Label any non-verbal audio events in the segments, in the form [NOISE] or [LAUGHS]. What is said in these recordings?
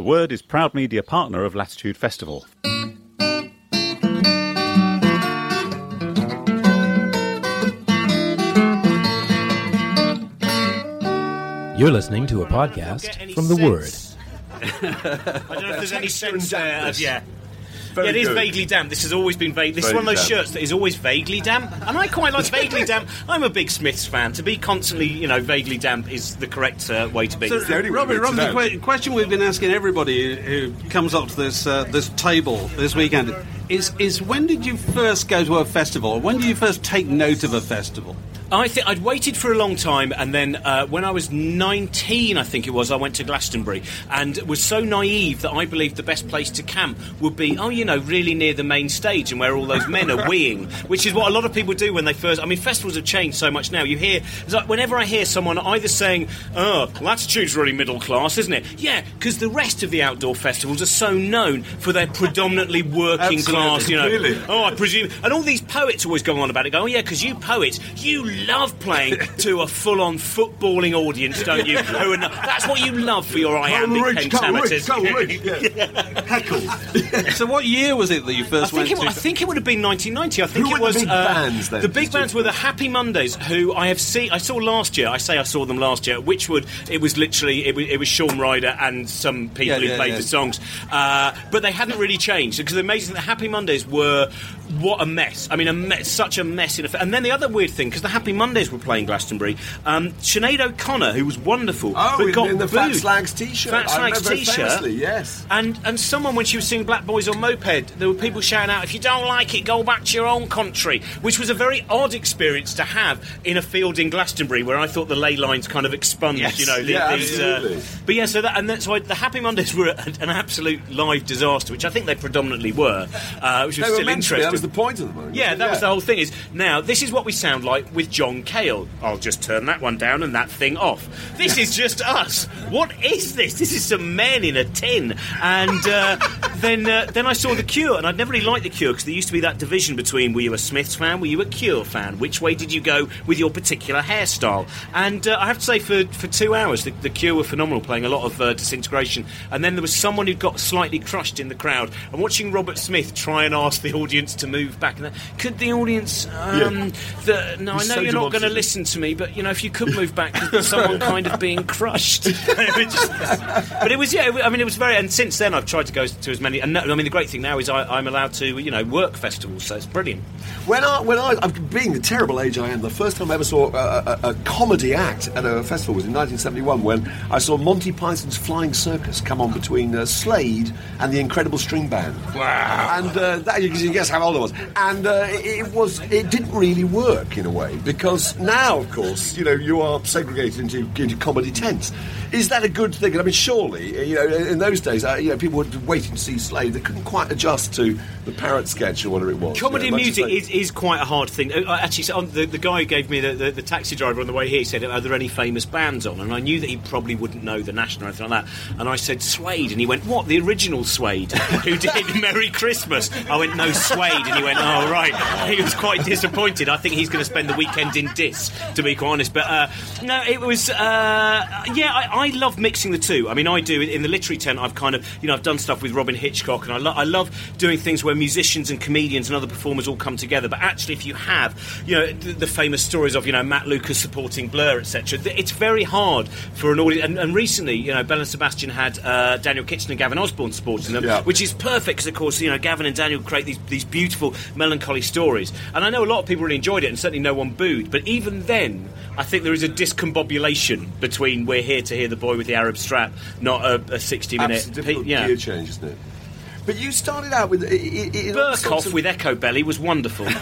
The Word is proud media partner of Latitude Festival. You're listening to a podcast from The Word. [LAUGHS] I don't know if there's any sense there of yeah. Very yeah, it is good. vaguely damp. This has always been vague. This is one of those damp. shirts that is always vaguely damp, and I quite like vaguely damp. I'm a big Smiths fan. To be constantly, you know, vaguely damp is the correct uh, way to be. So, Robert, Robert, the que- question we've been asking everybody who comes up to this uh, this table this weekend is is when did you first go to a festival? When did you first take note of a festival? I think I'd waited for a long time, and then uh, when I was 19, I think it was, I went to Glastonbury and was so naive that I believed the best place to camp would be, oh, you know, really near the main stage and where all those men are [LAUGHS] weeing, which is what a lot of people do when they first. I mean, festivals have changed so much now. You hear, it's like whenever I hear someone either saying, oh, Latitude's really middle class, isn't it? Yeah, because the rest of the outdoor festivals are so known for their predominantly working Absolutely, class, you know. really. Oh, I presume. And all these poets always go on about it. Go, oh yeah, because you poets, you love playing [LAUGHS] to a full-on footballing audience, don't you? Who are not, that's what you love for your iambic pentameters. [LAUGHS] [LAUGHS] so what year was it that you I first think, went it, to? I think it would have been 1990. I think Who it were was the big uh, bands then? The big Just bands were the Happy Mondays, who I have seen. I saw last year. I say I saw them last year. at Wychwood. It was literally it was, it was Shaun Ryder and some people Yeah, who yeah, played yeah. the songs, uh, but they hadn't really changed because the amazing. Thing the Happy Mondays were what a mess. I mean, a mess, such a mess in effect. And then the other weird thing because the Happy Mondays were playing Glastonbury. Um, Sinead O'Connor, who was wonderful, Oh, but got in the Fat. Slags t-shirt. Fat Slags t-shirt. famously, yes. And and someone when she was singing Black Boys on Moped, there were people shouting out, "If you don't like it, go back to your own country," which was a very odd experience to have in a field in Glastonbury, where I thought the ley lines kind of expunged. Yes. You know, the- Yeah, these, absolutely. Uh, but yeah, so that and that's why the Happy Mondays were an absolute live disaster, which I think they predominantly were, uh, which was still interesting. That was the point of the wasn't Yeah, that was the whole thing. Is now this is what we sound like with John Cale. I'll just turn that one down and that thing off. This is just us. What is this? This is some men in a tin. And uh, [LAUGHS] then uh, then I saw the Cure, and I'd never really liked the Cure because there used to be that division between were you a Smiths fan, were you a Cure fan? Which way did you go with your particular hairstyle? And uh, I have to say, for for two hours, the, the Cure were phenomenal, playing a lot of uh, disintegration. And then there was someone who got slightly crushed in the crowd. And watching Robert Smith try and ask the audience to move back, and that, could the audience? Um, the, no, He's I know so you're not going to listen to me, but you know, if you could move back, there's someone [LAUGHS] kind of being crushed. [LAUGHS] It was just- but it was, yeah. I mean, it was very. And since then, I've tried to go to as many. And no, I mean, the great thing now is I, I'm allowed to, you know, work festivals, so it's brilliant. When I, when I, I'm being the terrible age I am, the first time I ever saw a, a, a comedy act at a festival was in 1971 when I saw Monty Python's Flying Circus come on between uh, Slade and the Incredible String Band. Wow! And uh, that, you can guess how old I was. And uh, it, it was, it didn't really work in a way because now, of course, you know, you are segregated into, into comedy tents. Is that a good thing? I mean, surely, uh, you know, in those days, uh, you know, people were waiting to see Slade. They couldn't quite adjust to the parrot sketch or whatever it was. Comedy you know, and much as music is, is quite a hard thing. Uh, Actually, so on the, the guy who gave me the, the, the taxi driver on the way here said, "Are there any famous bands on?" And I knew that he probably wouldn't know the National or anything like that. And I said Suede, and he went, "What? The original Suede, [LAUGHS] who did [LAUGHS] Merry Christmas?" I went, "No, Suede," and he went, "Oh right." [LAUGHS] He was quite disappointed. I think he's going to spend the weekend in Dis, to be quite honest. But uh, no, it was uh, yeah. I, I love mixing the two. I mean, I do in the literary tent. I've kind of you know I've done stuff with Robyn Hitchcock, and I, lo- I love doing things where musicians and comedians and other performers all come together. But actually, if you have you know the, the famous stories of you know Matt Lucas supporting Blur, etc., th- it's very hard for an audience. And, and recently, you know, Belle and Sebastian had uh, Daniel Kitson and Gavin Osborn supporting them, Yeah. which is perfect because of course you know Gavin and Daniel create these these beautiful melancholy stories. And I know a lot of people really enjoyed it, and certainly no one booed. But even then, I think there is a discombobulation between we're here to hear the boy with the Arab strap, not a, a sixty minute. Absolutely difficult yeah. gear change, isn't it? But you started out with. i- i- i- in all sorts Burkoff of- with Echobelly was wonderful. [LAUGHS]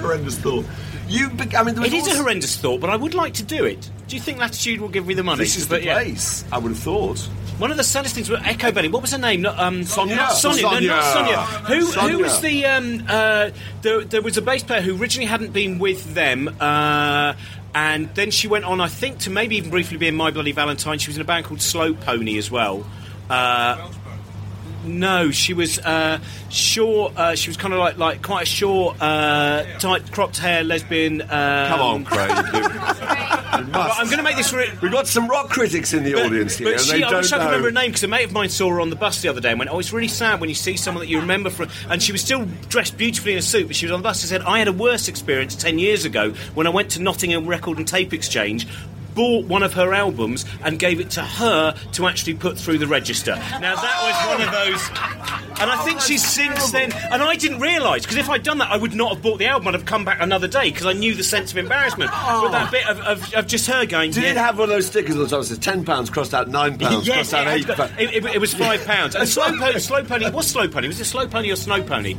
horrendous thought. You, be- I mean, there was it is a horrendous thought, but I would like to do it. Do you think Latitude will give me the money? This is the But, yeah. place. I would have thought. One of the saddest things was Echobelly. What was her name? Not, um, Sonia. Not Sonia. No, not Sonia. Sonia. Who, Sonia. who was the? Um, uh, there, there was a bass player who originally hadn't been with them. Uh, and then she went on, I think, to maybe even briefly be in My Bloody Valentine. She was in a band called Slow Pony as well. Uh, no, she was uh, short. Uh, she was kind of like like quite a short, uh, tight cropped hair lesbian. Um, Come on, Craig. [LAUGHS] you- you But. I'm going to make this. Re- We've got some rock critics in the but, audience here, but and she, they I wish I could remember her name because a mate of mine saw her on the bus the other day and went, "Oh, it's really sad when you see someone that you remember from." And she was still dressed beautifully in a suit, but she was on the bus. and said, "I had a worse experience ten years ago when I went to Nottingham Record and Tape Exchange." Bought one of her albums and gave it to her to actually put through the register. Now that was one of those, and I oh, think she's since then. And I didn't realise because if I'd done that, I would not have bought the album. I'd have come back another day because I knew the sense of embarrassment. Oh. But that bit of, of, of just her going, Did yeah, it have one of those stickers on the top that says ten pounds crossed out nine pounds yes, crossed out it, eight had got- pounds? it, it- it was five pounds. And [LAUGHS] slow, po- slow pony. What's slow pony? Was it slow pony or snow pony?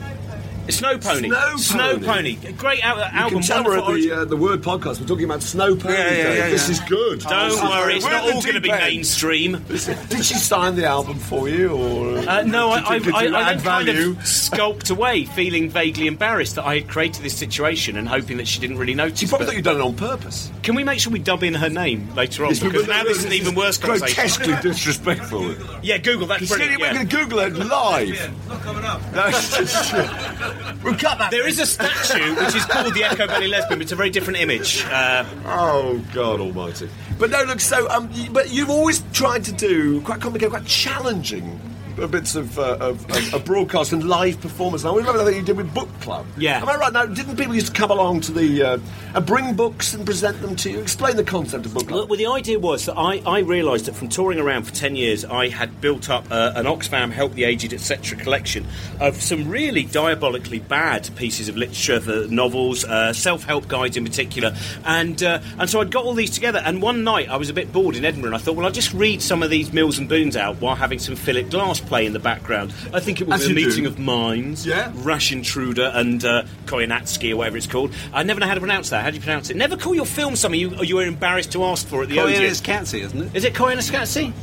Snow pony. Snow Pony. pony. Great al- You album. can tell we're at the, uh, the Word podcast. We're talking about snow pony. Yeah, yeah, Day. yeah, This is good. Don't worry, it's We're not all going to be mainstream. Did she sign the album for you, or Uh, no, I, I, Did you- I, did I then kind of skulked away, feeling vaguely embarrassed that I had created this situation and hoping that she didn't really notice. She probably thought you'd done it on purpose. Can we make sure we dub in her name later on? Yes, because but- now this is an even worse conversation. Grotesquely [LAUGHS] disrespectful. Yeah, Google. That's brilliant. We're going to Google it live. No, it's [LAUGHS] just- [LAUGHS] we'll cut that. There is a statue which is called the Echobelly Lesbian, but it's a very different image. Uh, Oh God Almighty! But no, look. So, um, y- but you've always tried to do quite complicated, quite challenging bits of, uh, of, of, of broadcast and live performance. Now, I remember that you did with Book Club. Yeah. Am I right? Now, didn't people used to come along to the uh, and bring books and present them to you? Explain the concept of Book Club. Well, well, the idea was that I, I realised that from touring around for 10 years, I had built up uh, an Oxfam Help the Aged, etc. collection of some really diabolically bad pieces of literature, the novels, uh, self help guides in particular. And, uh, and so I'd got all these together. And one night I was a bit bored in Edinburgh, and I thought, well, I'll just read some of these Mills and Boons out while having some Philip Glass play in the background. I think it was As a you do. meeting of minds. Yeah. Rash Intruder and uh, Koyanatsky or whatever it's called. I never know how to pronounce that. How do you pronounce it? Never call your film something you, you were embarrassed to ask for at the Koyan audience. is Catsy, isn't it? Is it Koyanatsky?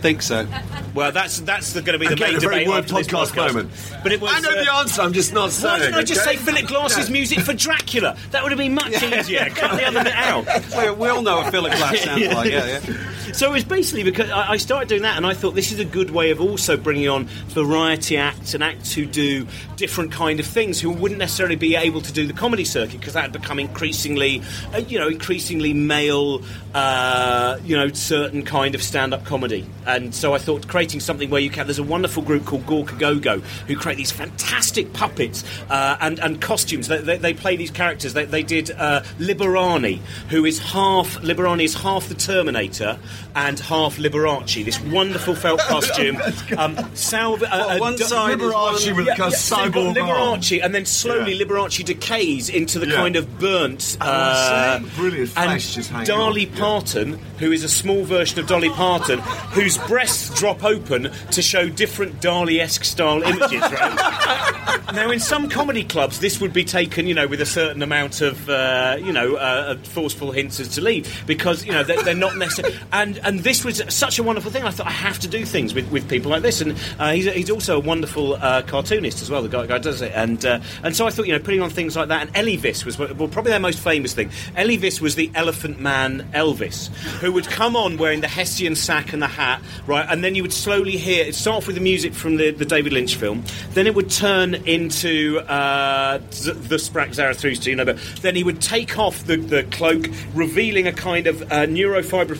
Think so. Well, that's that's going to be the Again, main a very debate word podcast podcast. moment. But it was. I know uh, the answer. I'm just not saying. why didn't I just okay? say Philip Glass's music for Dracula? That would have been much [LAUGHS] easier. Cut the other bit out. we, we all know what Philip Glass sounds [LAUGHS] like. Yeah, yeah. So it was basically because I I started doing that, and I thought this is a good way of also bringing on variety acts and acts who do different kind of things, who wouldn't necessarily be able to do the comedy circuit because that had become increasingly, uh, you know, increasingly male, uh, you know, certain kind of stand-up comedy. And so I thought creating something where you can. There's a wonderful group called Gorka Go Go who create these fantastic puppets uh, and and costumes. They, they, they play these characters. They, they did uh, Liberani, who is half Liberani is half the Terminator and half Liberace. This wonderful felt [LAUGHS] costume. um, Salve, uh, What, uh, one d- side Liberace with yeah, a kind of yeah, so you've got cyborg. Liberace, and then slowly Yeah. Liberace decays into the Yeah. kind of burnt. Oh, uh. Brilliant and just Dolly. Parton, who is a small version of Dolly Parton, whose his breasts drop open to show different Dali-esque style images. Right? [LAUGHS] now, in some comedy clubs, this would be taken, you know, with a certain amount of, uh, you know, uh, forceful hints as to leave because you know they're, they're not necessary. And and this was such a wonderful thing. I thought I have to do things with, with people like this. And uh, he's, he's also a wonderful uh, cartoonist as well. The guy, guy does it. And uh, and so I thought, you know, putting on things like that. And Elvis was well, probably their most famous thing. Elvis was the Elephant Man Elvis, who would come on wearing the Hessian sack and the hat, right? And then you would slowly hear it start off with the music from the, the David Lynch film. Then it would turn into uh, the Sprach Zarathustra, you know. But then he would take off the, the cloak, revealing a kind of uh, neurofiber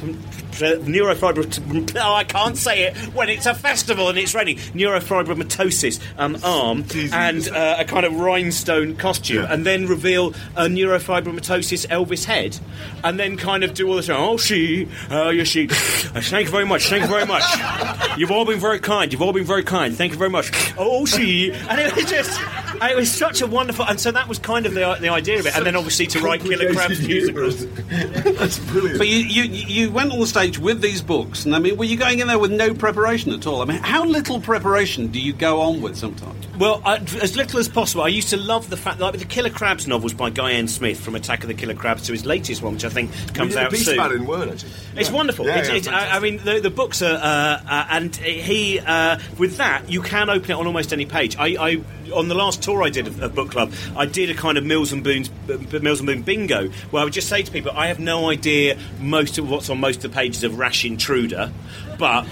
neurofibromatosis. Oh, I can't say it when it's a festival and it's raining. Neurofibromatosis um, arm and uh, a kind of rhinestone costume, Yeah. and then reveal a neurofibromatosis Elvis head, and then kind of do all this. Oh, she, oh, yes, she. Thank you very much. Thank you very much. You've all been very kind. You've all been very kind. Thank you very much. Oh, she, and it was just. It was such a wonderful, and so that was kind of the, the idea of it, and then obviously to write Killer Crabs musicals. That's brilliant. But you, you, you went on the stage with these books, and I mean, were you going in there with no preparation at all? I mean, how little preparation do you go on with sometimes? Well, I, as little as possible. I used to love the fact, like the Killer Crabs novels by Guy N. Smith, from Attack of the Killer Crabs to his latest one, which I think comes out soon. about in Word, actually. It's Yeah. wonderful. Yeah, it's, yeah, it's, I, I mean, the, the books are, uh, uh, and he uh, with that you can open it on almost any page. I, I on the last tour I did of, of book club, I did a kind of Mills and Boons Mills and Boon bingo, where I would just say to people, I have no idea most of what's on most of the pages of Rash Intruder, but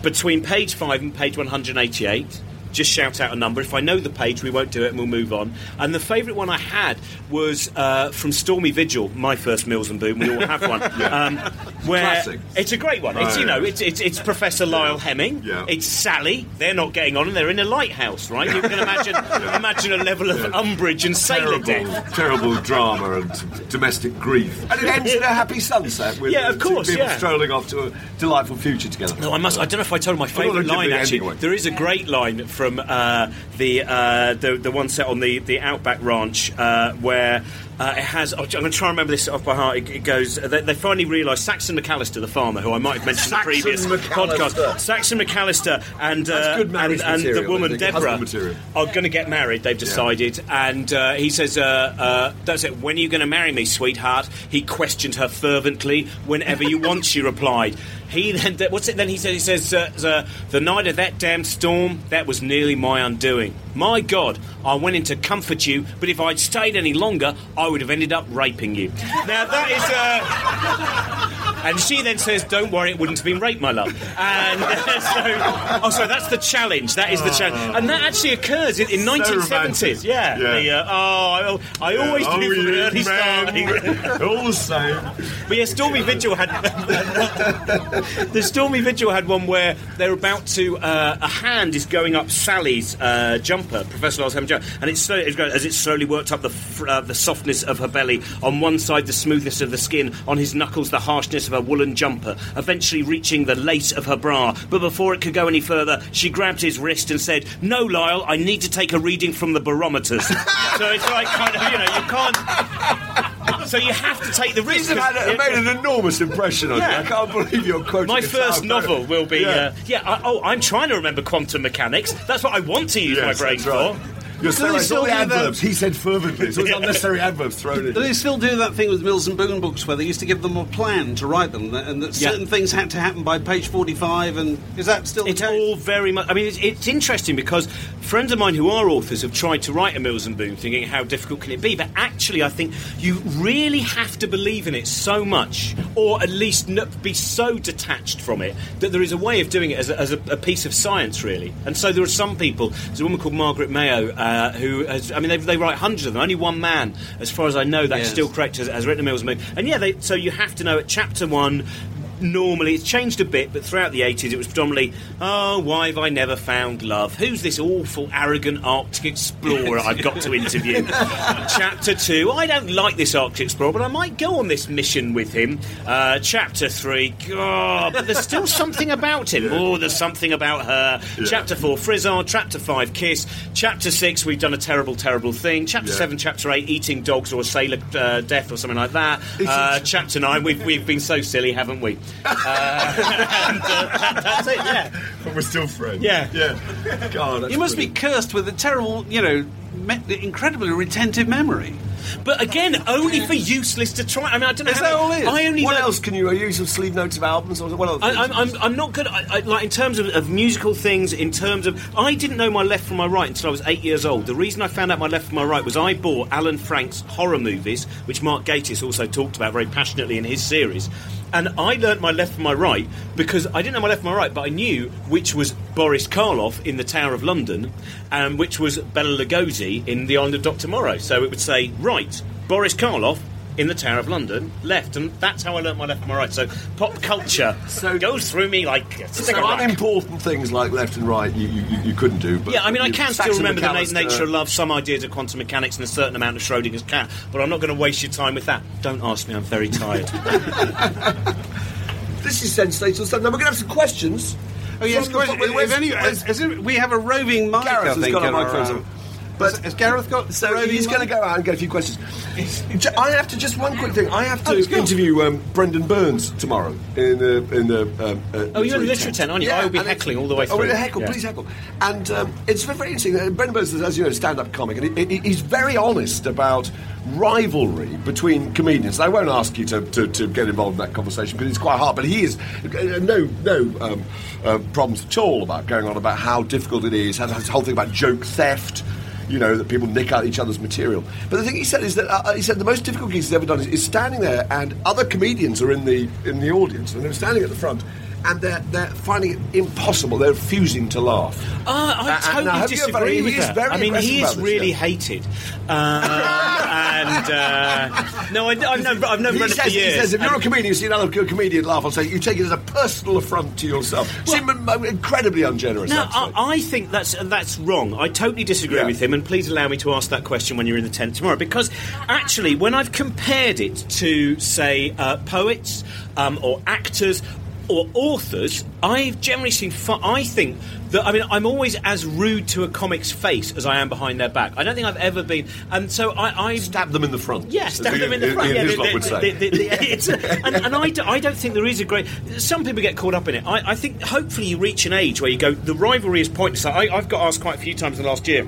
between page five and page one hundred eighty-eight. Just shout out a number. If I know the page, we won't do it and we'll move on. And the favourite one I had was uh, from Stormy Vigil, my first Mills and Boon. We all have one. [LAUGHS] um, where Classic. it's a great one. It's Oh, you know, it's, it's, it's Professor Lyle Hemming. Yeah. It's Sally. They're not getting on, and they're in a lighthouse, right? You can imagine [LAUGHS] imagine a level of umbrage and sailor terrible, death. terrible drama and domestic grief. And it ends in a happy sunset with Yeah, of course, people yeah. strolling off to a delightful future together. No, I must. I don't know if I told my favourite line. Actually, anyway. there is a great line from uh, the, uh, the the one set on the the Outback Ranch uh, where. Uh, it has. I'm going to try and remember this off by heart. It, it goes. They, they finally realise Saxon McAllister, the farmer, who I might have mentioned in the previous McAllister. podcast. Saxon McAllister and uh, and, and the material, I woman. Deborah are going to get married. They've decided, and uh, he says, uh, uh, "That's it. When are you going to marry me, sweetheart?" He questioned her fervently. Whenever you want, she replied. He then, what's it? Then he said, he says, uh, the, "The night of that damn storm, that was nearly my undoing. My God, I went in to comfort you, but if I'd stayed any longer, I would have ended up raping you." Now that is. Uh, and she then says, "Don't worry, it wouldn't have been rape, my love." And [LAUGHS] so, oh, so that's the challenge. That is the challenge, and that actually occurs in, in So 1970s. romantic. Yeah. Yeah. The, uh, oh, I, I always Oh, knew from the early start. man. [LAUGHS] All the same. But yeah, Stormy Vigil had [LAUGHS] the Stormy Vigil had one where they're about to uh, a hand is going up Sally's uh, jumper, Professor Lars jumper, and it's slowly, it's going- as it slowly worked up the fr- uh, the softness of her belly. On one side, the smoothness of the skin. On his knuckles, the harshness of her woolen jumper. Eventually reaching the lace of her bra. But before it could go any further, she grabbed his wrist and said, "No, Lyle, I need to take a reading from the barometers." [LAUGHS] so it's like kind of you know you can't. So you have to take the risk. Have had 'cause- made an enormous impression on Yeah. you. I can't believe you're quoting my first novel will be. Yeah. Uh, yeah. I, oh, I'm trying to remember quantum mechanics. That's what I want to use Yes, my brain right. for. You're Do they it's all still the do that? He said fervently. It's all the unnecessary adverbs thrown in. Do they still do that thing with Mills and Boon books where they used to give them a plan to write them, and that Yeah. certain things had to happen by page 45? And is that still the It's case? all very much. I mean, it's, it's interesting because friends of mine who are authors have tried to write a Mills and Boon, thinking how difficult can it be. But actually, I think you really have to believe in it so much, or at least be so detached from it that there is a way of doing it as a, as a, a piece of science, really. And so there are some people. There's a woman called Margaret Mayo uh, Uh, who has. I mean, they, they write hundreds of them. Only one man, as far as I know, that's Yes. still correct, has, has written a Mills and Boon. And yeah, they, so you have to know at chapter one. Normally, it's changed a bit, but throughout the 80s, it was predominantly, oh, why have I never found love? Who's this awful, arrogant Arctic explorer I've got to interview? [LAUGHS] chapter 2, I don't like this Arctic explorer, but I might go on this mission with him. Uh, chapter 3, God, but there's still something about him. Oh, there's something about her. Chapter 4, Frizzard. Chapter 5, Kiss. Chapter 6, we've done a terrible, terrible thing. Chapter Yeah. 7, Chapter 8, Eating Dogs or a Sailor uh, Death or something like that. Uh, chapter 9, we've, we've been so silly, haven't we? Uh, and, uh, that- that's it. Yeah. But we're still friends. Yeah. Yeah. God, You must brilliant. be cursed with a terrible, you know, me- incredibly retentive memory. But again, only for useless to try. I mean, I don't know. Is how that all it is? I only What know- else can you use some sleeve notes of albums or what I, I'm, I'm, I'm not good. I, I, like in terms of, of musical things. In terms of, I didn't know my left from my right until I was eight years old. The reason I found out my left from my right was I bought Alan Frank's horror movies, which Mark Gatiss also talked about very passionately in his series. And I learnt my left from my right because I didn't know my left from my right, but I knew which was Boris Karloff in the Tower of London, and which was Bela Lugosi in The Island of Doctor Moreau. So it would say right, Boris Karloff in the Tower of London, left, and that's how I learnt my left from my right. So pop culture So- goes through me like it's so like unimportant things like left and right you, you, you- you couldn't do. But Yeah, I mean, I can still remember the na- nature of love, some ideas of quantum mechanics, and a certain amount of Schrodinger's cat. But I'm not going to waste your time with that. Don't ask me. I'm very tired. [LAUGHS] This is sensational stuff. Now we're going to have some questions. Oh yes, From the- if, any, where's- is it, we have a roving mic. Gareth I has think, got a microphone. Um, But has Gareth got? So roving he's going to go out and get a few questions. I have to just one quick thing. I have Oh, to let's interview um, Brendon Burns tomorrow in the in the. Um, uh, Oh, you're in the literary literary tent, aren't you? Yeah, I will be heckling all the way Oh, through. we're heckle, Yeah. please heckle. And um, it's very, very interesting. Uh, Brendon Burns is, as you know, a stand-up comic, and he, he- he's very honest about rivalry between comedians. And I won't ask you to, to, to get involved in that conversation because it's quite hard. But he is uh, no no um, uh, problems at all about going on about how difficult it is. Has this whole thing about joke theft you know, that people nick out each other's material. But the thing he said is that uh, he said the most difficult gigs he's ever done is, is standing there and other comedians are in the in the audience and they're standing at the front. And they're, they're finding it impossible. They're refusing to laugh. Uh, I Uh, uh, totally now, have you disagree with that. very I mean, he is really hated. Uh, and uh, no, I, I've known, I've known he, Brendon says, for he says, if you're a comedian, you see another comedian laugh, I'll say you take it as a personal affront to yourself. Um, incredibly ungenerous. No. I, I think that's that's wrong. I totally disagree Yeah. with him, and please allow me to ask that question when you're in the tent tomorrow. Because actually, when I've compared it to, say, uh, poets um, or actors or authors, I've generally seen. I think that I mean I'm always as rude to a comic's face as I am behind their back. I don't think I've ever been, and so I, I Stab them in the front. yeah, stab them in the front. Yeah, would say. the- the- it's a- and and I, do, I don't think there is a great. Some people get caught up in it. I, I think hopefully you reach an age where you go, the rivalry is pointless. I, I've got asked quite a few times in the last year.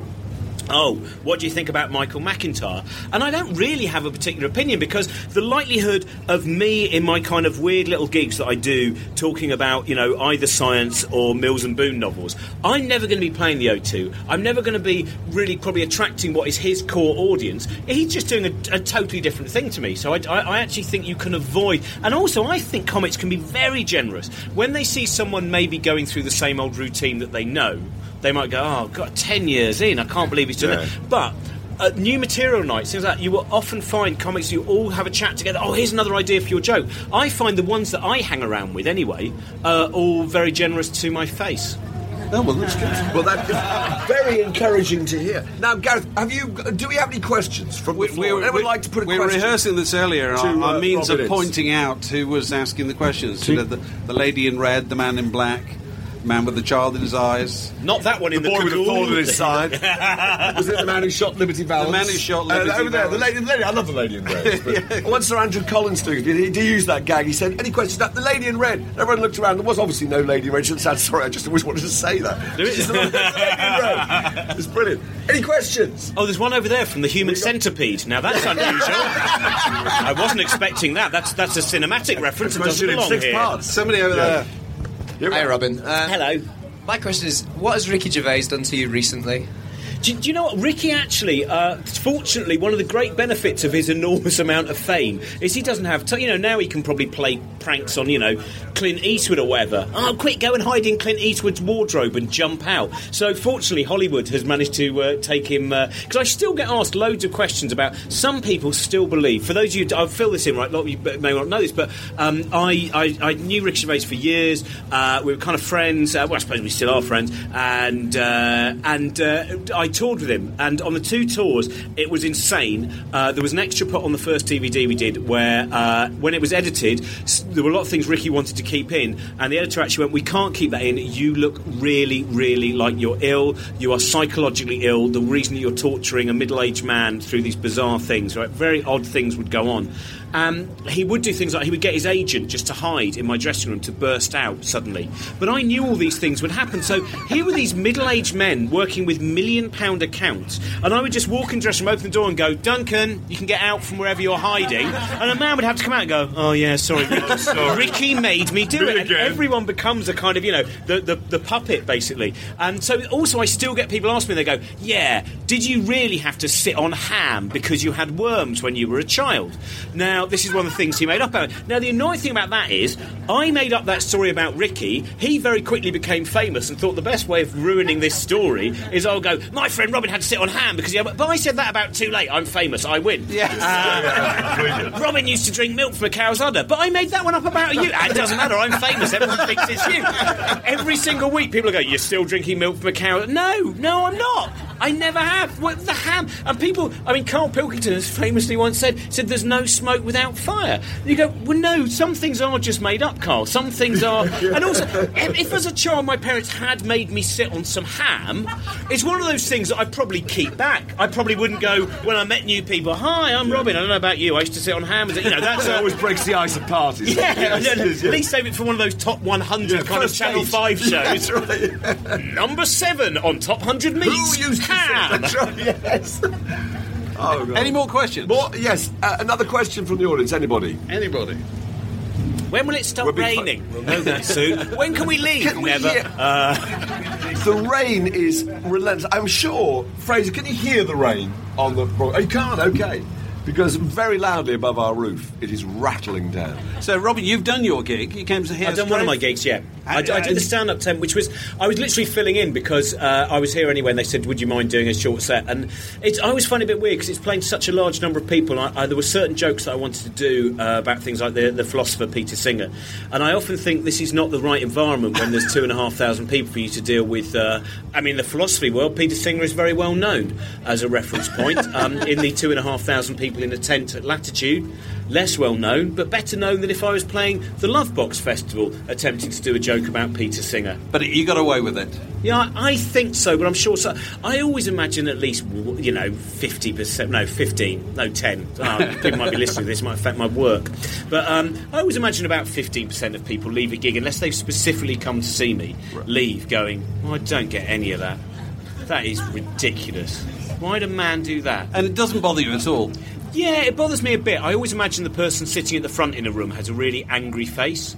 Oh, what do you think about Michael McIntyre? And I don't really have a particular opinion because the likelihood of me in my kind of weird little gigs that I do talking about, you know, either science or Mills and Boon novels, I'm never going to be playing the O2. I'm never going to be really probably attracting what is his core audience. He's just doing a, a totally different thing to me. So I, I, I actually think you can avoid. And also, I think comics can be very generous. When they see someone maybe going through the same old routine that they know, they might go, "Oh, God, ten years in, I can't believe he's doing Yeah. that." But at new material nights, things like that, you will often find comics you all have a chat together. Oh, here's another idea for your joke. I find the ones that I hang around with anyway are all very generous to my face. Oh, well, that's good. Well, that's very encouraging to hear. Now, Gareth, have you? Do we have any questions from the floor? we- Anyone we- like to put a we question? were rehearsing this earlier. to, our, our uh, means Robin of Ince? pointing out who was asking the questions. You know, the, the lady in red, the man in black, the man with the child in his eyes. Not that one The in the boy with the cagoule. thorn in his side. [LAUGHS] Was it the man who shot Liberty Valance? The man who shot Uh, Liberty over there, the lady, the lady. I love the lady in red. [LAUGHS] But Once Sir Andrew Collins took it, he did use that gag. He said, "Any questions?" That the lady in red. Everyone looked around. There was obviously no lady in red. She said, "Sorry, I just always wanted to say that." Do it. The lady in red. [LAUGHS] It's brilliant. Any questions? Oh, there's one over there from the Human Centipede. Now that's unusual. I wasn't expecting that. That's that's a cinematic reference. It doesn't belong six here. parts. Somebody over Yeah. there. Hi, Robin. Uh, Hello. My question is, what has Ricky Gervais done to you recently? Do, do you know what? Ricky actually, uh, fortunately, one of the great benefits of his enormous [LAUGHS] amount of fame is he doesn't have to. You know, now he can probably play pranks on, you know, Clint Eastwood or whatever. Oh, quick, go and hide in Clint Eastwood's wardrobe and jump out. So, fortunately, Hollywood has managed to uh, take him. Because I still get asked loads of questions about. Some people still believe. For those of you, I'll fill this in, right? A lot of you may not know this, but um, I, I, I knew Ricky Gervais for years. Uh, we were kind of friends. Uh, well, I suppose we still are friends. And uh, and uh, I toured with him, and on the two tours, it was insane. Uh, there was an extra put on the first DVD we did where, uh, when it was edited, there were a lot of things Ricky wanted to keep in, and the editor actually went, "We can't keep that in. You look really, really like you're ill. You are psychologically ill. The reason that you're torturing a middle-aged man through these bizarre things, right? Very odd things would go on." Um, he would do things like he would get his agent just to hide in my dressing room to burst out suddenly. But I knew all these things would happen. So here were these middle aged men working with million pound accounts. And I would just walk in the dressing room, open the door, and go, Duncan, you can get out from wherever you're hiding. And a man would have to come out and go, Oh, yeah, sorry, Ricky, [LAUGHS] Ricky made me do it. And everyone becomes a kind of, you know, the, the, the puppet, basically. And so also, I still get people ask me, they go, Yeah, did you really have to sit on ham because you had worms when you were a child? Now, this is one of the things he made up about. Now, the annoying thing about that is, I made up that story about Ricky. He very quickly became famous and thought the best way of ruining this story is I'll go, My friend Robin had to sit on ham because he had. But I said that about too late. I'm famous. I win. Uh, Robin used to drink milk from a cow's udder, but I made that one up about you. It doesn't matter. I'm famous. Everyone thinks it's you. Every single week, people go, "You're still drinking milk from a cow?" No, no, I'm not. I never have. What the ham? And people, I mean, Karl Pilkington has famously once said, "said There's no smoke without fire." And you go, "Well, no. Some things are just made up, Karl. Some things are." [LAUGHS] And also, if, if as a child my parents had made me sit on some ham, it's one of those things that I probably keep back. I probably wouldn't go when I met new people. Hi, I'm Robin. I don't know about you. I used to sit on ham. You know, [LAUGHS] that's That a, always breaks the ice of parties. yeah, [LAUGHS] Yes, I yes, yes. at least save it for one of those top 100 Yeah, kind of Channel page. 5 [LAUGHS] shows. That's right. Number 7 on Top 100 Who Meets. used to ham. That's right, yes. Oh, God. Any more questions? More, yes, uh, another question from the audience. Anybody? Anybody? When will it stop We'll be fi- raining? We'll know that soon. When can we leave? Can we Never. hear- The rain is relentless. I'm sure, Fraser, can you hear the rain on the? Oh, you can't. Okay, because very loudly above our roof, it is rattling down. So, Robin, you've done your gig. You came to here. I've done one of my gigs, yeah. I, I did the stand up tent, which was I was literally filling in because uh, I was here anyway, and they said, "Would you mind doing a short set?" And it's I always find it a bit weird because it's playing to such a large number of people. I, I, there were certain jokes that I wanted to do uh, about things like the, the philosopher Peter Singer, and I often think this is not the right environment when there's two and a half thousand people for you to deal with. Uh, I mean, the philosophy world, Peter Singer is very well known as a reference point. Um, in the two and a half thousand people in a tent at Latitude, less well known, but better known than if I was playing the Lovebox Festival, attempting to do a joke about Peter Singer. But you got away with it. Yeah, I I think so, but I'm sure. So, I always imagine at least, you know, fifty percent, no, fifteen, no, ten. Oh, people might be listening to this; might affect my work. But um, I always imagine about fifteen percent of people leave a gig unless they've specifically come to see me. Leave going, oh, I don't get any of that. That is ridiculous. Why'd a man do that? And it doesn't bother you at all. Yeah, it bothers me a bit. I always imagine the person sitting at the front in a room has a really angry face.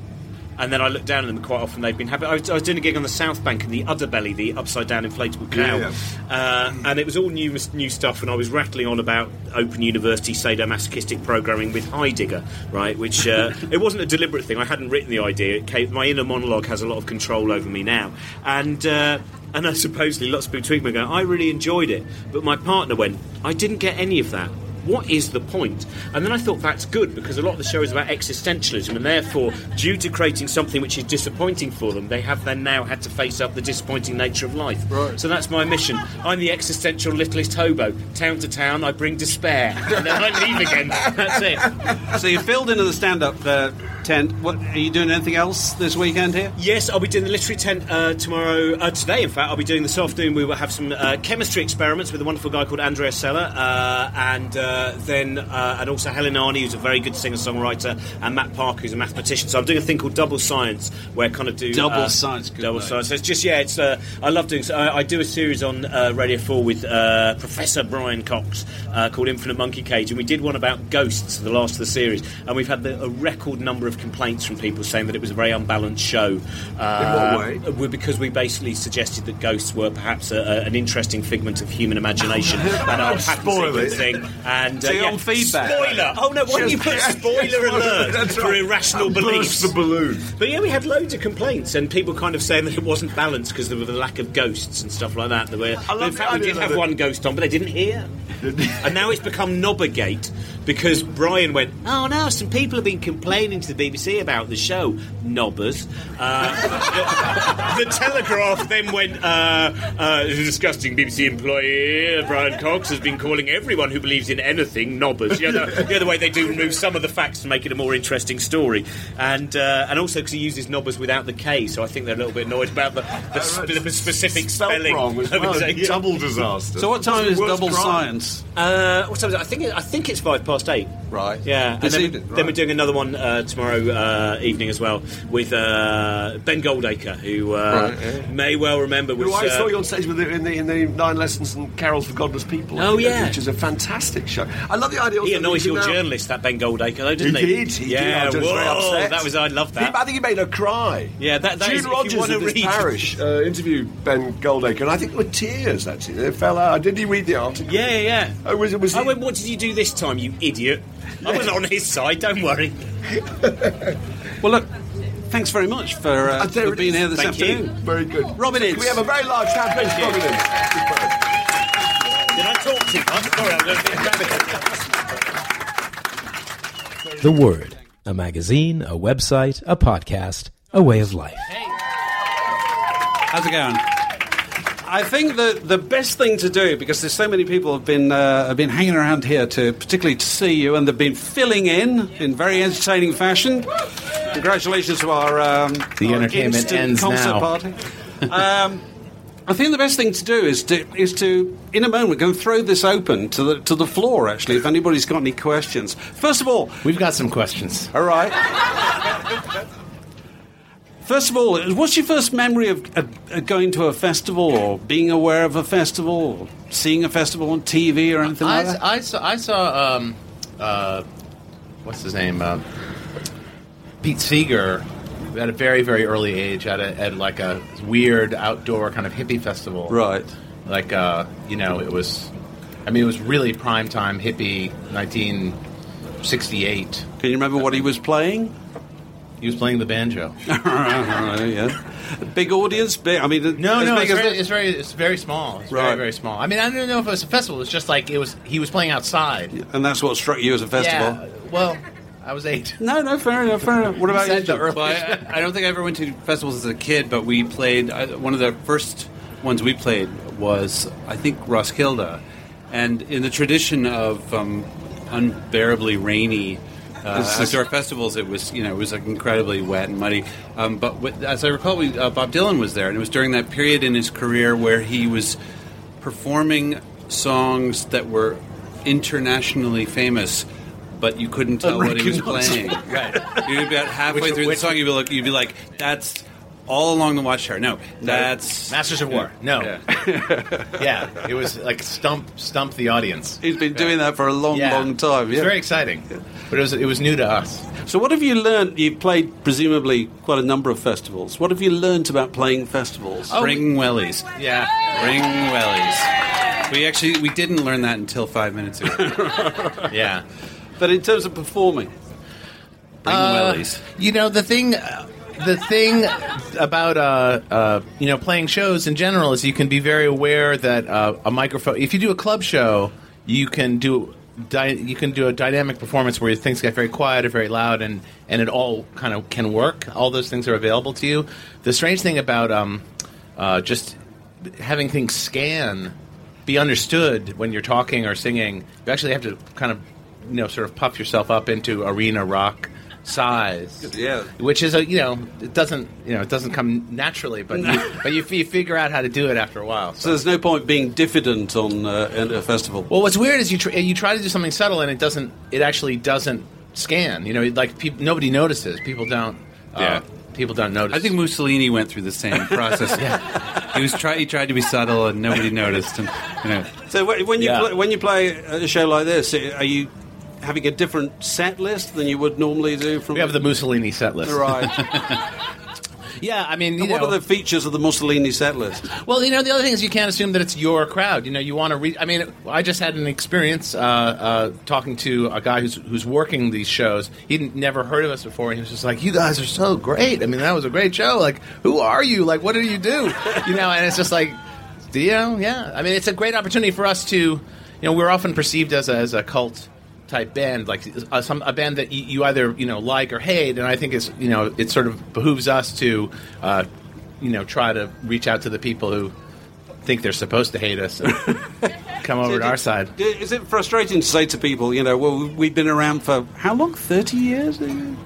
And then I look down at them, quite often they've been happy. I was, I was doing a gig on the South Bank in the Udderbelly, the upside down inflatable cow. Yeah, Uh, and it was all new new stuff, and I was rattling on about Open University sadomasochistic programming with Heidegger, right? Which uh, [LAUGHS] it wasn't a deliberate thing. I hadn't written the idea. Came, my inner monologue has a lot of control over me now. And. Uh, and I supposedly lots of people tweeting me going, I really enjoyed it. But my partner went, I didn't get any of that. What is the point? And then I thought that's good because a lot of the show is about existentialism, and therefore, due to creating something which is disappointing for them, they have then now had to face up the disappointing nature of life. Right. So that's my mission. I'm the existential littlest hobo. Town to town, I bring despair, [LAUGHS] and then I leave again. That's it. So you filled into the stand-up uh, tent. What are you doing? Anything else this weekend here? Yes, I'll be doing the literary tent uh, tomorrow. Uh, today, in fact, I'll be doing this afternoon. We will have some uh, chemistry experiments with a wonderful guy called Andrea Sella, uh, and uh, then uh, and also Helen Arney, who's a very good singer-songwriter, and Matt Parker, who's a mathematician. So I'm doing a thing called Double Science, where I kind of do Double uh, Science, good double name. science. So it's just yeah, it's uh, I love doing. So I, I do a series on uh, Radio Four with uh, Professor Brian Cox uh, called Infinite Monkey Cage, and we did one about ghosts, the last of the series, and we've had the, a record number of complaints from people saying that it was a very unbalanced show. Uh, way? Because we basically suggested that ghosts were perhaps a, a, an interesting figment of human imagination [LAUGHS] and our pattern Spoil it. sequencing. And uh, So you're on feedback. Spoiler! Oh no! Why don't you put spoiler [LAUGHS] alert That's for right. irrational And burst beliefs? the balloon. But yeah, we had loads of complaints and people kind of saying that it wasn't balanced because there was a lack of ghosts and stuff like that. There were, love in fact, we did have that- one ghost on, but they didn't hear. and now it's become Knobbergate because Brian went, Oh no, some people have been complaining to the BBC about the show. nobbers. Uh, the, [LAUGHS] the Telegraph then went, uh, uh, disgusting BBC employee, uh, Brian Cox, has been calling everyone who believes in anything nobbers. You know, the, the other way they do remove some of the facts to make it a more interesting story. And uh, and also because he uses nobbers without the K, so I think they're a little bit annoyed about the, the, sp- the specific Spelt spelling. wrong as well. [LAUGHS] double disaster. So what time is double crime. science? Uh, what time is it? I think it, I think it's five past eight. Right. Yeah, and then, evening, then we're doing another one uh, tomorrow uh, evening as well with uh, Ben Goldacre, who uh, Right, yeah. may well remember was. Who I uh, saw you on stage with the, in, the, in the Nine Lessons and Carols for Godless People. Oh, yeah. which is a fantastic show. I love the idea. he also annoys your now- journalist, that Ben Goldacre, though, didn't he he? did. He yeah, did. I was whoa, very upset. that was. I love He- that. I think he made her cry. Yeah, that- that June is- you Rogers wanna of this read- parish uh, interviewed Ben Goldacre, and I think with tears actually they fell out. Did he read the article? Yeah, yeah, yeah. Oh, was it? Was I it? went, what did you do this time, you idiot? I was on his side, don't worry. [LAUGHS] Well, look, thanks very much for, uh, Uh, for being here this Thank you. afternoon. Very good. Robin Can Ince. we have a very large hand, please, Robin Ince? Did I talk too much? Sorry, I'm going to be The Word, a magazine, a website, a podcast, a way of life. How's it going? I think the the best thing to do because there's so many people have been uh, have been hanging around here to particularly to see you and they've been filling in in very entertaining fashion. Congratulations to our um, The our entertainment ends concert now. party. Um, I think the best thing to do is to is to in a moment go and throw this open to the to the floor. Actually, if anybody's got any questions, first of all, We've got some questions. all right. First of all, what's your first memory of, of, of going to a festival or being aware of a festival or seeing a festival on TV or anything I, like that? I saw, I saw um, uh, what's his name? Uh, Pete Seeger at a very, very early age at, a, at like a weird outdoor kind of hippie festival. Right. Like, uh, you know, it was, I mean, it was really prime time hippie 1968. Can you remember what he was playing? He was playing the banjo. [LAUGHS] yeah. Big audience? Big, I mean, No, no, big it's as very, the- it's very, it's very small. It's Right. very, very small. I mean, I don't know if it was a festival. It's just like it was. He was playing outside. and that's what struck you as a festival. Yeah. Well, I was eight. [LAUGHS] No, no, fair enough, fair enough. What about you? the early- Well, I, I don't think I ever went to festivals as a kid, but we played. I, one of the first ones we played was, I think, Roskilde, and in the tradition of um, unbearably rainy. Uh, This is- outdoor festivals, it was you know it was like incredibly wet and muddy. Um, but with, as I recall, we, uh, Bob Dylan was there, and it was during that period in his career where he was performing songs that were internationally famous, but you couldn't tell what he was playing. [LAUGHS] right. [LAUGHS] You'd be about halfway Which- through which- the song, you'd be like, you'd be like, "That's all along the Watchtower." No, that's Masters of War. No. Yeah. [LAUGHS] yeah, it was like stump, stump the audience. He's been doing that for a long, Yeah. long time. It was Yeah. very exciting, but it was it was new to us. So, what have you learned? You've played presumably quite a number of festivals. What have you learned about playing festivals? Bring wellies. Yeah, Bring wellies. We actually we didn't learn that until five minutes ago. [LAUGHS] yeah. But in terms of performing, Bring Uh, wellies. You know the thing, uh, the thing about uh, uh, you know playing shows in general is you can be very aware that uh, a microphone. If you do a club show, you can do. Di- you can do a dynamic performance where things get very quiet or very loud, and, and it all kind of can work. All those things are available to you. The strange thing about um, uh, just having things scan, be understood when you're talking or singing, you actually have to kind of, you know, sort of puff yourself up into arena rock size. Yeah. Which is a you know it doesn't you know it doesn't come naturally, but you, [LAUGHS] but you, you figure out how to do it after a while. so there's no point being diffident on uh, a festival. Well, what's weird is you tr- you try to do something subtle and it doesn't. It actually doesn't scan. You know, like peop nobody notices. People don't. Uh, Yeah. People don't notice. I think Mussolini went through the same [LAUGHS] process. yeah. He was try, he tried to be subtle and nobody noticed. And you know, So when you Yeah. play, when you play a show like this, are you having a different set list than you would normally do? From we have the Mussolini set list. right. [LAUGHS] Yeah, I mean, you what know, are the features of the Mussolini set list? Well, you know, the other thing is you can't assume that it's your crowd. You know, you want to read. I mean, I just had an experience uh, uh, talking to a guy who's who's working these shows. He'd never heard of us before, and he was just like, "You guys are so great. I mean, that was a great show. Like, who are you? Like, what do you do? [LAUGHS] You know?" And it's just like, do you? Yeah. I mean, it's a great opportunity for us to, you know, we're often perceived as a, as a cult type band, like uh, some a band that you, you either you know like or hate, and I think it's you know it sort of behooves us to uh, you know try to reach out to the people who think they're supposed to hate us and [LAUGHS] come over to our side. Is it frustrating to say to people, you know, well, we've been around for how long? 30 years?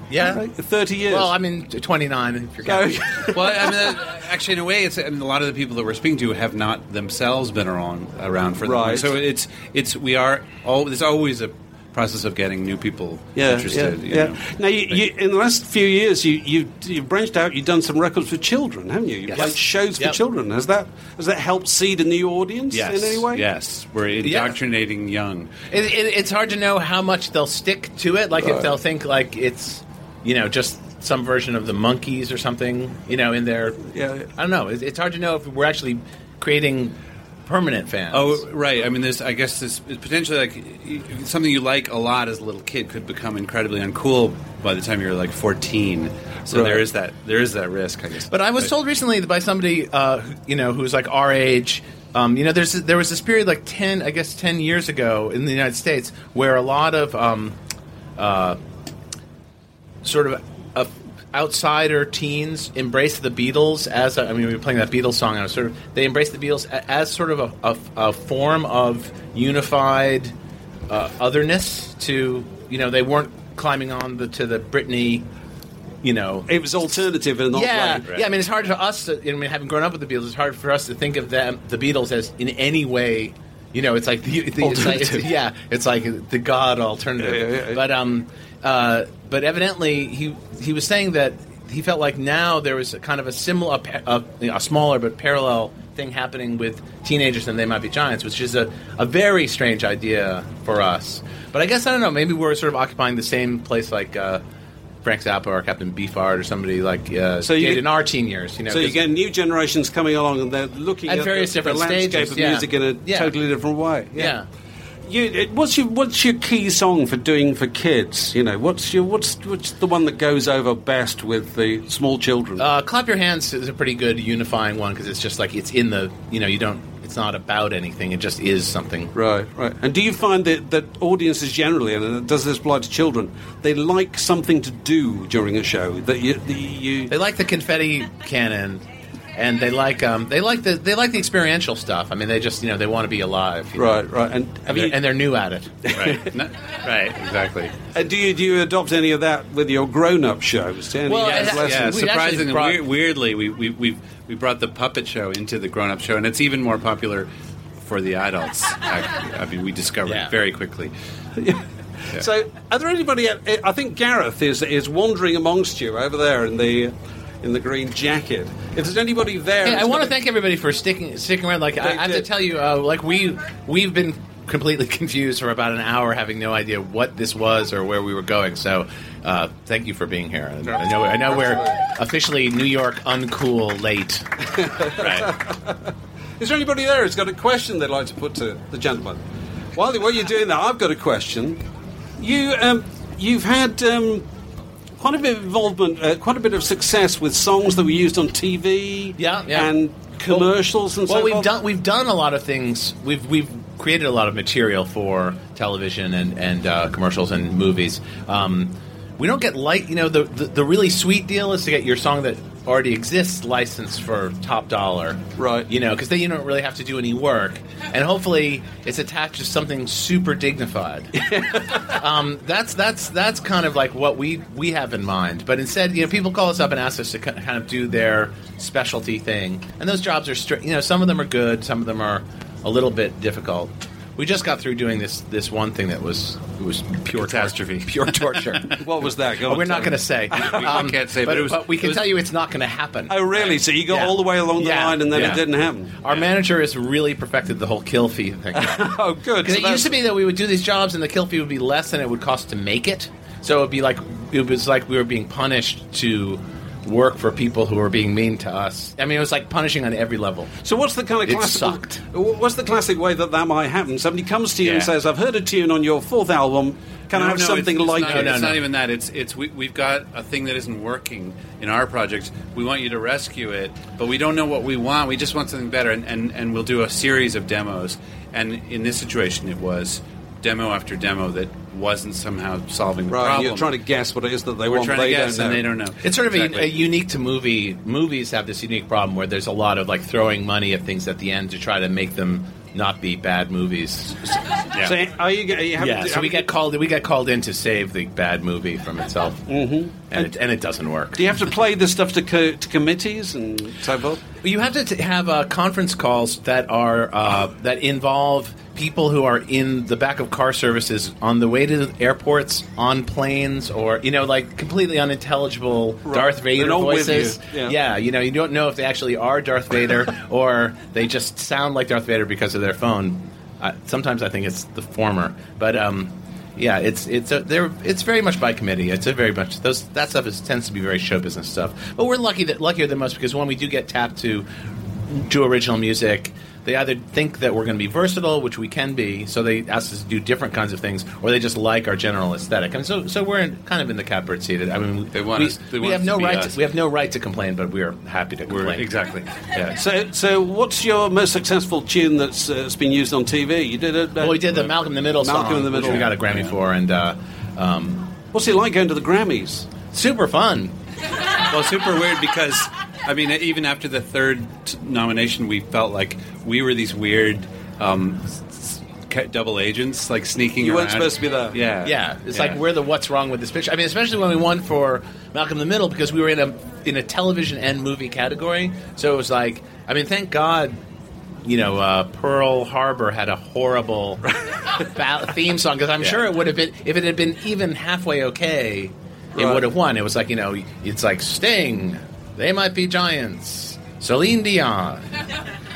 Yeah. Right? 30 years. Well, I mean, 29 if you're counting. [LAUGHS] well, I mean, uh, actually, in a way, it's I mean, a lot of the people that we're speaking to have not themselves been around around for that long. Right. So it's it's we are all there's always a process of getting new people yeah, interested. yeah, you yeah. know. Now, you, you, in the last few years, you, you, you've branched out. You've done some records for children, haven't you? You've Yes. played shows for children. Has that has that helped seed a new audience Yes, in any way? yes, we're indoctrinating young. It, it, it's hard to know how much they'll stick to it. Like if they'll think like it's, you know, just some version of the Monkees or something. You know, in their. Yeah. I don't know. It's, it's hard to know if we're actually creating permanent fans. Oh, right. I mean, this. I guess this is potentially like something you like a lot as a little kid could become incredibly uncool by the time you're like 14. So Right. there is that. There is that risk, I guess. But I was told recently by somebody, uh, you know, who's like our age. Um, you know, there's there was this period like ten, I guess, ten years ago in the United States where a lot of um, uh, sort of uh, outsider teens embraced the Beatles as a, I mean, we were playing that Beatles song. And I was sort of they embraced the Beatles as sort of a, a, a form of unified uh, otherness. To you know, they weren't climbing on the to the Britney. You know, it was alternative and not yeah, way. yeah. I mean, it's hard for us. To, I mean, having grown up with the Beatles, it's hard for us to think of them, the Beatles, as in any way. You know, it's like the, the it's like, it's, yeah, it's like the God alternative. Yeah, yeah, yeah. But um, uh, but evidently he he was saying that he felt like now there was a kind of a similar, a, a, a smaller but parallel thing happening with teenagers and they might be giants, which is a, a very strange idea for us. But I guess I don't know. Maybe we're sort of occupying the same place like. Uh, Frank Zappa or Captain Beefheart or somebody like uh, So you did get- in our teen years. You know, so you get new generations coming along and they're looking At at, various the, the different landscape stages, of yeah. music in a Yeah. totally different way. yeah. You, what's your what's your key song for doing for kids? You know, what's your what's what's the one that goes over best with the small children? Uh, Clap Your Hands is a pretty good unifying one because it's just like it's in the you know you don't it's not about anything it just is something. Right, right. And do you find that, that audiences generally, and does this apply to children, they like something to do during a show? That you, the, you They like the confetti cannon. And they like um, they like the they like the experiential stuff. I mean, they just you know they want to be alive. you know. Right, right. And and, they're, and they're new at it. [LAUGHS] Right. No- right. Exactly. And do you do you adopt any of that with your grown-up shows? Any Well, lessons? yeah, we surprisingly, actually brought- weir- weirdly, we, we, we, we brought the puppet show into the grown up show, and it's even more popular for the adults. I, I mean, we discovered Yeah. it very quickly. So, are there anybody? I think Gareth is is wandering amongst you over there in the in the green jacket. If there's anybody there, Hey, I want to thank everybody for sticking sticking around. Like I, I have to tell you, uh, like we we've been completely [LAUGHS] confused for about an hour, having no idea what this was or where we were going. So, uh, thank you for being here. And I know I know we're officially New York uncool late. [LAUGHS] right. Is there anybody there who's got a question they'd like to put to the gentleman? While, while you're doing that, I've got a question. You, um, you've had um, quite a bit of involvement, uh, quite a bit of success with songs that were used on TV Yeah, yeah. and commercials and stuff. well, we've forth. done we've done a lot of things. We've we've created a lot of material for television and and uh, commercials and movies. Um, we don't get light. You know, the, the the really sweet deal is to get your song that already exists licensed for top dollar. Right. You know, because then you don't really have to do any work, and hopefully it's attached to something super dignified. [LAUGHS] um, that's that's that's kind of like what we we have in mind. But instead, you know, people call us up and ask us to kind of do their specialty thing, and those jobs are straight. You know, some of them are good, some of them are a little bit difficult. We just got through doing this this one thing that was it was pure Catastrophe. pure torture. [LAUGHS] what was that? Go Oh, we're not going to say. Um, can't say, but, but it was- we can was- tell you it's not going to happen. Oh, really? So you go Yeah. all the way along the Yeah, line and then yeah. it didn't happen? Our manager has really perfected the whole kill fee thing. [LAUGHS] oh, good. Because So it used to be that we would do these jobs and the kill fee would be less than it would cost to make it. So it would be like it was like we were being punished to work for people who were being mean to us. I mean, it was like punishing on every level. So what's the kind of classic? It classic? sucked. What's the classic way that that might happen? Somebody comes to you and says, "I've heard a tune on your fourth album. Can I have no, something it's, it's like not, it?" It's not even that. It's it's we, we've got a thing that isn't working in our project. We want you to rescue it, but we don't know what we want. We just want something better, and, and, and we'll do a series of demos. And in this situation, it was demo after demo that wasn't somehow solving the Right, problem. you're trying to guess what it is that they We're want. trying they to guess, don't and they don't know. It's sort of Exactly. a, a unique to movie. Movies have this unique problem where there's a lot of like throwing money at things at the end to try to make them not be bad movies. Yeah. So, are you, are you having yeah, to- so we get called we get called in to save the bad movie from itself, mm-hmm. and it, and it doesn't work. Do you have to play this stuff to, co- to committees and so forth? You have to t- have uh, conference calls that are uh, that involve people who are in the back of car services on the way to airports, on planes, or you know, like completely unintelligible Right. Darth Vader voices. you. Yeah. you know, you don't know if they actually are Darth Vader [LAUGHS] or they just sound like Darth Vader because of their phone. Uh, sometimes I think it's the former, but. Um, yeah, it's it's a, they're it's very much by committee. It's a very much those that stuff is tends to be very show business stuff. But we're lucky that luckier than most because when we do get tapped to do original music, they either think that we're going to be versatile, which we can be, so they ask us to do different kinds of things, or they just like our general aesthetic. And so, so we're in, kind of in the catbird seat. I mean, They want we, us- they we want have no to right. To, we have no right to complain, but we are happy to We're- complain. exactly. Yeah. [LAUGHS] So, so what's your most successful tune that's uh, that's been used on TV? You did it. Uh, Well, we did the Malcolm in the Middle Malcolm song, in the Middle. which we got a Grammy for, and uh, um, What's it like going to the Grammys? super fun. well, super weird because I mean, even after the third nomination, we felt like we were these weird um, s- s- ca- double agents, like sneaking. Around You weren't supposed to be the. Yeah, Yeah, it's Yeah. like we're the what's wrong with this picture. I mean, especially when we won for Malcolm in the Middle because we were in a in a television and movie category. So it was like, I mean, thank God, you know, uh, Pearl Harbor had a horrible [LAUGHS] ba- theme song because I'm Yeah. sure it would have been if it had been even halfway okay, it Right. would have won. It was like you know, it's like Sting, they might be giants, Celine Dion. [LAUGHS]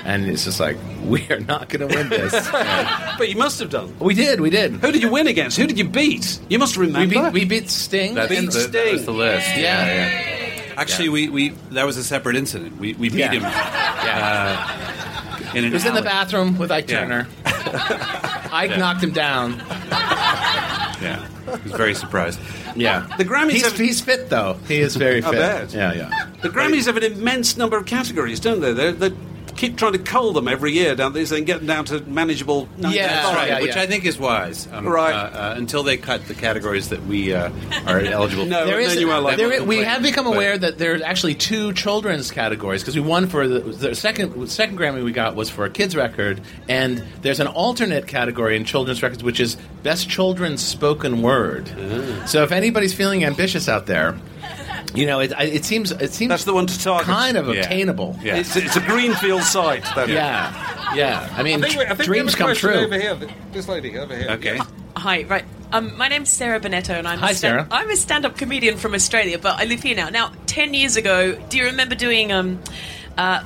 And it's just like we are not going to win this. [LAUGHS] But you must have done. we did, we did. Who did you win against? Who did you beat? You must We remember. beat, we beat Sting. That's and- the, that was Sting. the list. Yeah. yeah. Actually, we, we that was a separate incident. We, we beat Yeah. him. [LAUGHS] Yeah. Uh, in an He was in the bathroom with Ike Yeah. Turner. Ike knocked him down. Yeah, he was very surprised. Yeah. Uh, the Grammys He's, have- he's fit, though. He is very I fit. bet. Yeah, yeah. The Grammys have an immense number of categories, don't they? They they keep trying to cull them every year, don't they? So they can get them down to manageable. Yeah, That's right, yeah, which yeah. I think is wise. Um, Right. Uh, uh, until they cut the categories that we uh, are [LAUGHS] eligible. No, for. There is, then you are like- there is- we have become But- aware that there's actually two children's categories because we won for the, the second second Grammy we got was for a kids record, and there's an alternate category in children's records which is best children's spoken word. Ah. So if anybody's feeling ambitious out there, you know, it, it seems it seems That's the one to target. kind of Yeah. obtainable. Yeah. It's, it's a greenfield site. That is. Yeah, yeah. I mean, I think we, I think dreams come true. Over here, this lady over here. Okay. Hi, right. Um, my name's Sarah Bennetto, and I'm Hi, a stand- Sarah. I'm a stand-up comedian from Australia, but I live here now. Now, ten years ago, do you remember doing um, uh,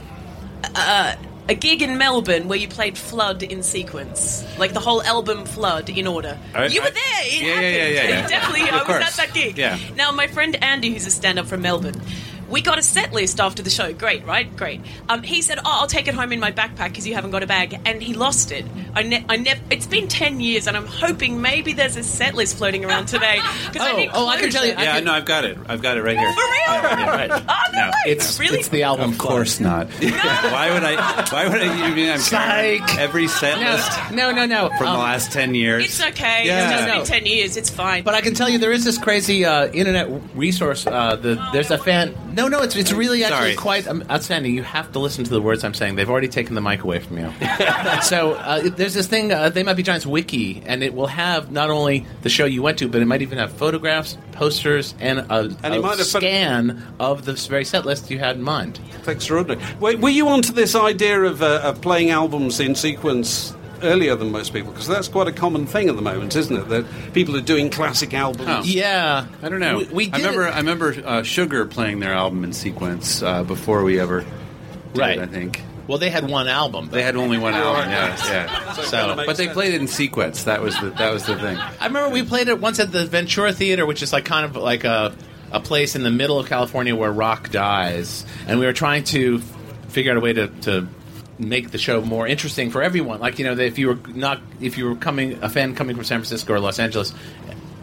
uh, a gig in Melbourne where you played Flood in sequence, like the whole album Flood in order? I- you were I- there. It Yeah, yeah, happened. yeah, yeah, yeah. [LAUGHS] Definitely, Of I was course. at that gig. Yeah. Now, my friend Andy, who's a stand-up from Melbourne. We got a set list after the show. Great, right? Great. Um, he said, "Oh, I'll take it home in my backpack because you haven't got a bag," and he lost it. I, ne- I never. It's been ten years, and I'm hoping maybe there's a set list floating around today. [LAUGHS] 'cause I Oh, need oh, I can tell you- closure. Yeah, no, I've got it. I've got it right here. For real? Yeah, right. [LAUGHS] Oh, no, No, way. It's really. it's the album. Of course not. [LAUGHS] why would I? Why would I? You mean I'm carrying Psych. every set list No, no, no, no. from Um, the last ten years? It's okay. Yeah. It's just No, no. been ten years. It's fine. But I can tell you there is this crazy uh, internet resource. Uh, the, there's a fan. No, no, it's it's really actually Sorry. quite um, outstanding. You have to listen to the words I'm saying. They've already taken the mic away from you. [LAUGHS] so uh, there's this thing. Uh, they might be giants wiki, and it will have not only the show you went to, but it might even have photographs, posters, and a, And a might have put- scan of the very set list you had in mind. It's extraordinary. Wait, were you onto this idea of, uh, of playing albums in sequence earlier than most people? Because that's quite a common thing at the moment, isn't it? That people are doing classic albums. Oh. Yeah, I don't know. We, we I did remember. it- I remember uh, Sugar playing their album in sequence uh, before we ever did Right. it, I think Well, they had one album. they had only one album. Yeah, yeah. [LAUGHS] So- but they played it in sequence. That was the that was the thing. I remember we played it once at the Ventura Theater, which is like kind of like a a place in the middle of California where rock dies, and we were trying to figure out a way to. to make the show more interesting for everyone. Like you know if you were not if you were coming a fan coming from san francisco or los angeles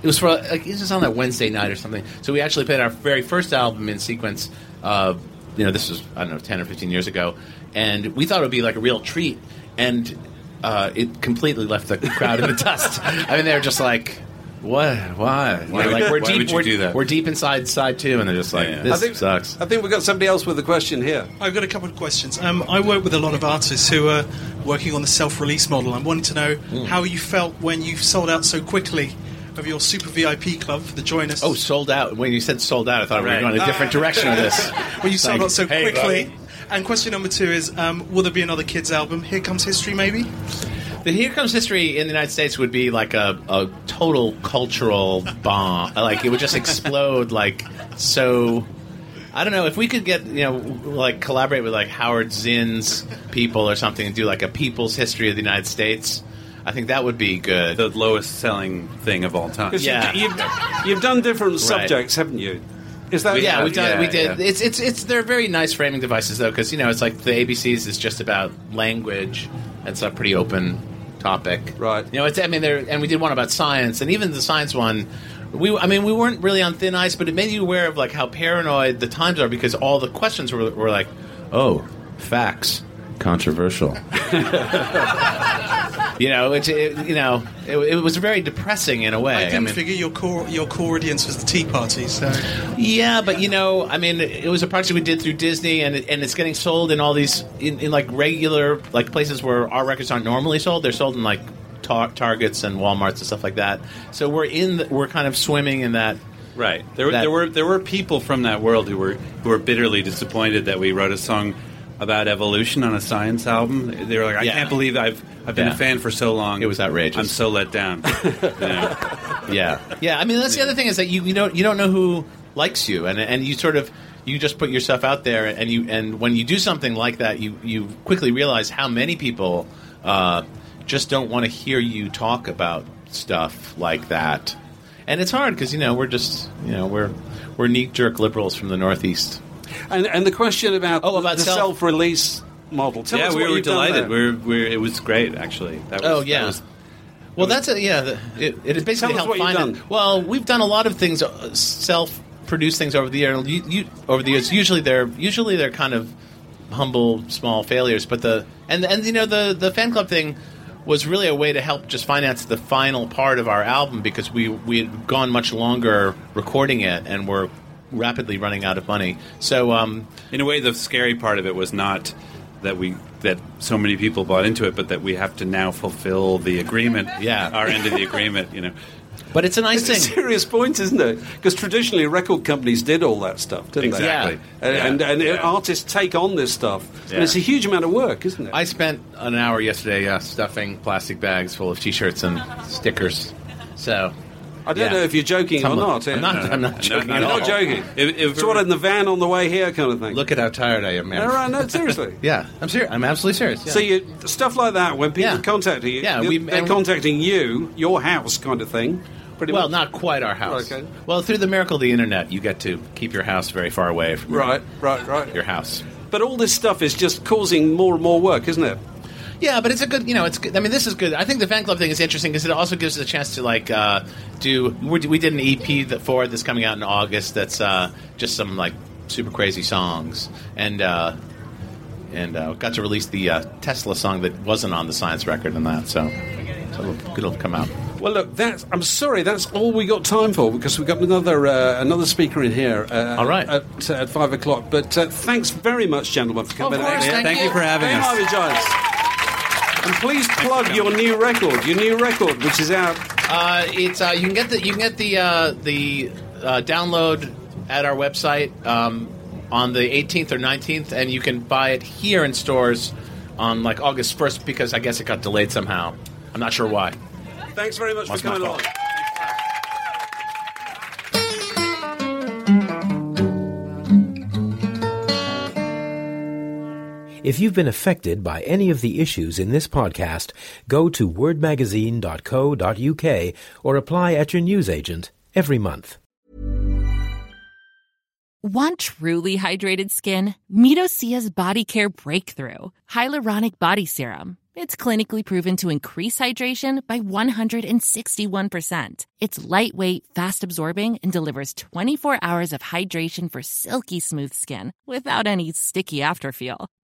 it was for like it was just on that wednesday night or something. So we actually played our very first album in sequence uh, you know this was i don't know 10 or 15 years ago. And we thought it would be like a real treat. And uh, it completely left the crowd in the [LAUGHS] dust. I mean, they were just like, "What? Why? Why They're would- like, we're why deep. would you we're, do that? we're deep inside side two, and they're just like, I "This think, sucks." I think we've got somebody else with a question here. I've got a couple of questions. Um, I work with a lot of artists who are working on the self-release model. I'm wanting to know Hmm. how you felt when you sold out so quickly of your super VIP club for the Join Us. Oh, sold out. When you said sold out, I thought we were Right. going a different direction with this. [LAUGHS] Well, you sold Like, out so hey, quickly. buddy. And question number two is, um, will there be another kids album? Here comes history, maybe. The Here Comes History in the United States would be like a, a total cultural bomb. Like it would just explode. Like so. I don't know if we could get you know like collaborate with like Howard Zinn's people or something and do like a people's history of the United States. I think that would be good. The lowest selling thing of all time. Yeah. you, you've, you've done different subjects, haven't you? Is that yeah, we've done. yeah, we did. yeah. It's it's it's. They're very nice framing devices though, because you know it's like the ABCs is just about language. It's a pretty open topic, Right. You know, it's. I mean, there and we did one about science, and even the science one. We, I mean, we weren't really on thin ice, but it made you aware of like how paranoid the times are because all the questions were, were like, "Oh, facts, controversial." [LAUGHS] you know, it's it, you know, it, it was very depressing in a way. I didn't mean, figure your core your core audience was the Tea Party, so yeah, but you know, I mean, it was a project we did through Disney, and it, and it's getting sold in all these in, in like regular like places where our records aren't normally sold. They're sold in like tar- Targets and WalMarts and stuff like that. So we're in, the, we're kind of swimming in that. Right. There, were That- there were there were people from that world who were who were bitterly disappointed that we wrote a song about evolution on a science album. They were like, I Yeah. can't believe I've I've been Yeah. a fan for so long. It was outrageous. I'm so let down. [LAUGHS] Yeah. Yeah, yeah. I mean, that's the other thing is that you, you don't you don't know who likes you, and and you sort of you just put yourself out there, and you and when you do something like that, you you quickly realize how many people uh, just don't want to hear you talk about stuff like that, and it's hard because you know we're just you know we're we're knee jerk liberals from the Northeast. And, and the question about, Oh, about the self- self-release model. Tell yeah, us we what were you've delighted. We're, we're, it was great, actually. That was, Oh, that yeah. was- Well, that's a, yeah. The, it, it has basically Tell us helped find it. Well, we've done a lot of things, uh, self-produced things over the year. You, you, over the years, usually they're usually they're kind of humble, small failures. But the and and you know the the fan club thing was really a way to help just finance the final part of our album because we we had gone much longer recording it and we're rapidly running out of money. So um, in a way, the scary part of it was not that we that so many people bought into it, but that we have to now fulfill the agreement. [LAUGHS] Yeah. our end of the agreement. You know, but it's a nice It's a serious point, isn't it? Because traditionally, record companies did all that stuff, didn't Exactly. they? Yeah. And, and, and Yeah. artists take on this stuff. Yeah. And it's a huge amount of work, isn't it? I spent an hour yesterday uh, stuffing plastic bags full of T-shirts and stickers. So I don't yeah. know if you're joking Some or not. Eh? I'm not. I'm not [LAUGHS] joking You're at all. not joking. If- if- sort of in the van on the way here, kind of thing. Look at how tired I am, man. No, right, no, seriously. [LAUGHS] Yeah, I'm serious. I'm absolutely serious. yeah. So you stuff like that when people Yeah. contact you, Yeah, we- they're contacting you, your house, kind of thing. Pretty well, much. not quite our house. Okay. Well, through the miracle of the internet, you get to keep your house very far away from Right, right, right. your house. But all this stuff is just causing more and more work, isn't it? Yeah, but it's a good, you know, it's good. I mean, this is good. I think the fan club thing is interesting because it also gives us a chance to like uh, do. We we did an EP that for it that's coming out in August. That's uh, just some like super crazy songs, and uh, and uh, got to release the uh, Tesla song that wasn't on the Science record and that. So, so it'll, it'll come out. Well, look, that's, I'm sorry, that's all we got time for because we've got another uh, another speaker in here. Uh, All right. at, at five o'clock. But uh, thanks very much, gentlemen, for coming Of course, thank thank you you. for having Very us. And please plug your new record, your new record, which is out. Uh, it's uh, you can get the you can get the uh, the uh, download at our website um, on the 18th or 19th, and you can buy it here in stores on like August 1st because I guess it got delayed somehow. I'm not sure why. Thanks very much for coming along. If you've been affected by any of the issues in this podcast, go to wordmagazine.co.uk or apply at your newsagent every month. Want truly hydrated skin? Meet Osea's Body Care Breakthrough Hyaluronic Body Serum. It's clinically proven to increase hydration by 161%. It's lightweight, fast absorbing, and delivers 24 hours of hydration for silky smooth skin without any sticky afterfeel.